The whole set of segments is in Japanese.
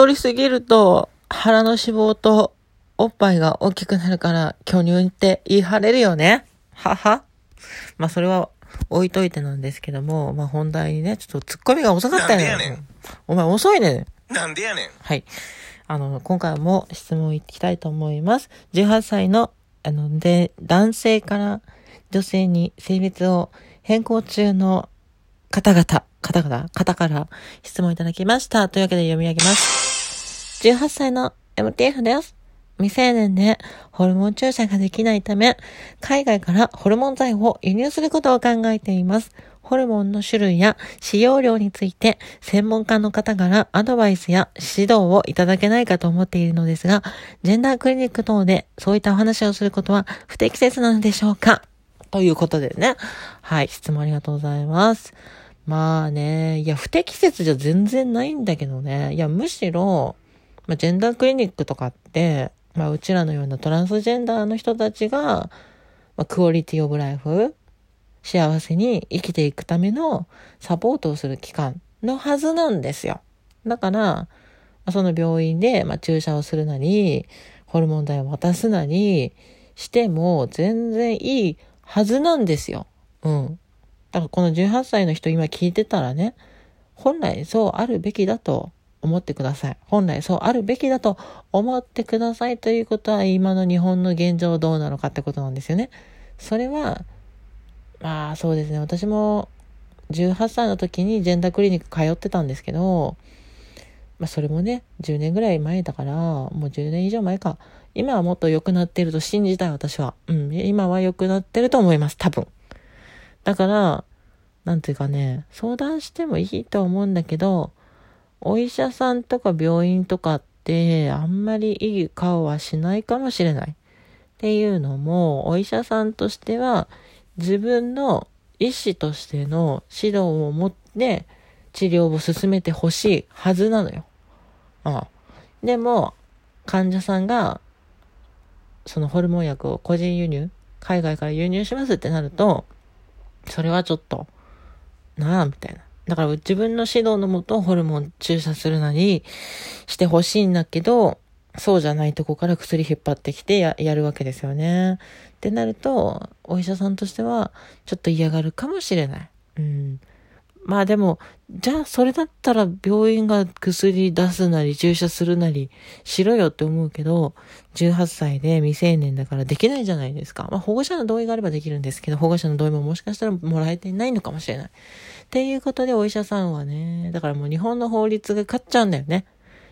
太りすぎると腹の脂肪とおっぱいが大きくなるから巨乳って言い張れるよね。はは。まあそれは置いといてなんですけども、まあ本題にね、ちょっと突っ込みが遅かったよ。なんでやねんお前遅いね。なんでやねん。はい。あの、今回も質問いきたいと思います。18歳の、あの、で、男性から女性に性別を変更中の方々、方々、方から質問いただきました。というわけで読み上げます。18歳の MTF です。未成年でホルモン注射ができないため、海外からホルモン剤を輸入することを考えています。ホルモンの種類や使用量について専門家の方からアドバイスや指導をいただけないかと思っているのですが、ジェンダークリニック等でそういったお話をすることは不適切なのでしょうか？ということでね。はい、質問ありがとうございます。まあね、いや、不適切じゃ全然ないんだけどね。いや、むしろ、まあ、ジェンダークリニックとかって、まあ、うちらのようなトランスジェンダーの人たちが、まあ、クオリティオブライフ、幸せに生きていくためのサポートをする機関のはずなんですよ。だから、まその病院で、まあ、注射をするなり、ホルモン剤を渡すなりしても全然いいはずなんですよ。うん。だからこの18歳の人今聞いてたらね、本来そうあるべきだと思ってください。本来そうあるべきだと思ってくださいということは今の日本の現状どうなのかってことなんですよね。それは、まあそうですね。私も18歳の時にジェンダークリニック通ってたんですけど、まあそれもね、10年ぐらい前だから、もう10年以上前か。今はもっと良くなってると信じたい私は。うん。今は良くなってると思います。多分。だから、なんていうかね、相談してもいいと思うんだけど、お医者さんとか病院とかってあんまりいい顔はしないかもしれない。っていうのも、お医者さんとしては自分の医師としての指導を持って治療を進めてほしいはずなのよ。ああでも、患者さんがそのホルモン薬を個人輸入、海外から輸入しますってなると、それはちょっと、なあ、みたいな。だから自分の指導のもとホルモン注射するなりしてほしいんだけど、そうじゃないとこから薬引っ張ってきてややるわけですよね。ってなると、お医者さんとしてはちょっと嫌がるかもしれない。うん。まあでも、じゃあそれだったら病院が薬出すなり注射するなりしろよって思うけど、18歳で未成年だからできないじゃないですか。まあ保護者の同意があればできるんですけど、保護者の同意ももしかしたらもらえてないのかもしれない。っていうことでお医者さんはね、だからもう日本の法律が勝っちゃうんだよね。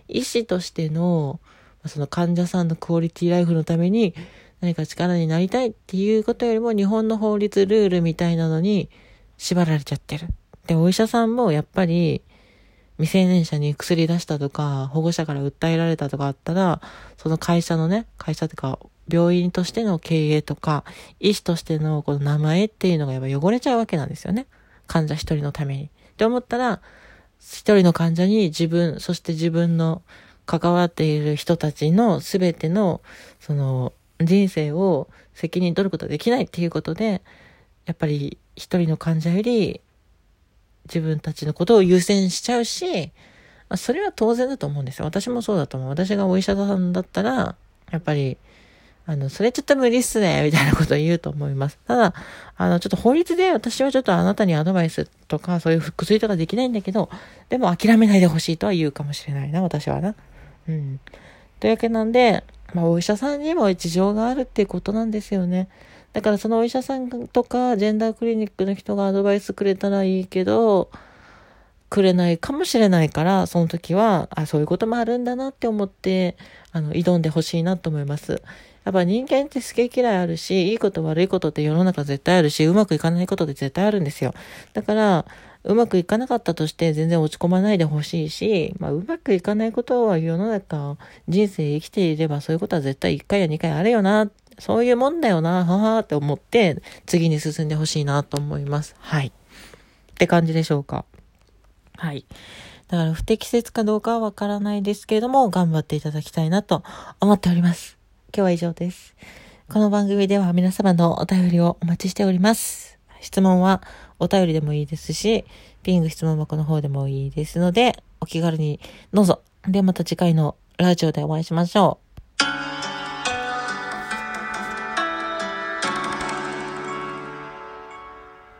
医師としての、その患者さんのクオリティライフのために何か力になりたいっていうことよりも日本の法律ルールみたいなのに縛られちゃってる。で、お医者さんもやっぱり未成年者に薬出したとか、保護者から訴えられたとかあったら、その会社のね、会社とか病院としての経営とか、医師としてのこの名前っていうのがやっぱ汚れちゃうわけなんですよね。患者一人のために。って思ったら、一人の患者に自分、そして自分の関わっている人たちのすべての、その、人生を責任取ることができないっていうことで、やっぱり一人の患者より自分たちのことを優先しちゃうし、それは当然だと思うんですよ。私もそうだと思う。私がお医者さんだったら、やっぱり、あの、それちょっと無理っすね、みたいなことを言うと思います。ただ、あの、ちょっと法律で私はちょっとあなたにアドバイスとか、そういう薬とかできないんだけど、でも諦めないでほしいとは言うかもしれないな、私はな。うん。というわけなんで、まあ、お医者さんにも事情があるっていうことなんですよね。だからそのお医者さんとか、ジェンダークリニックの人がアドバイスくれたらいいけど、くれないかもしれないから、その時は、あ、そういうこともあるんだなって思って、あの、挑んでほしいなと思います。やっぱ人間って好き嫌いあるし、いいこと悪いことって世の中絶対あるし、うまくいかないことって絶対あるんですよ。だから、うまくいかなかったとして全然落ち込まないでほしいし、まあ、うまくいかないことは世の中、人生生きていればそういうことは絶対1回や2回あるよな、そういうもんだよな、ははって思って、次に進んでほしいなと思います。はい。って感じでしょうか。はい。だから不適切かどうかはわからないですけれども、頑張っていただきたいなと思っております。今日は以上です。この番組では皆様のお便りをお待ちしております。質問はお便りでもいいですし、ピング質問箱の方でもいいですので、お気軽にどうぞではまた次回のラジオでお会いしましょう。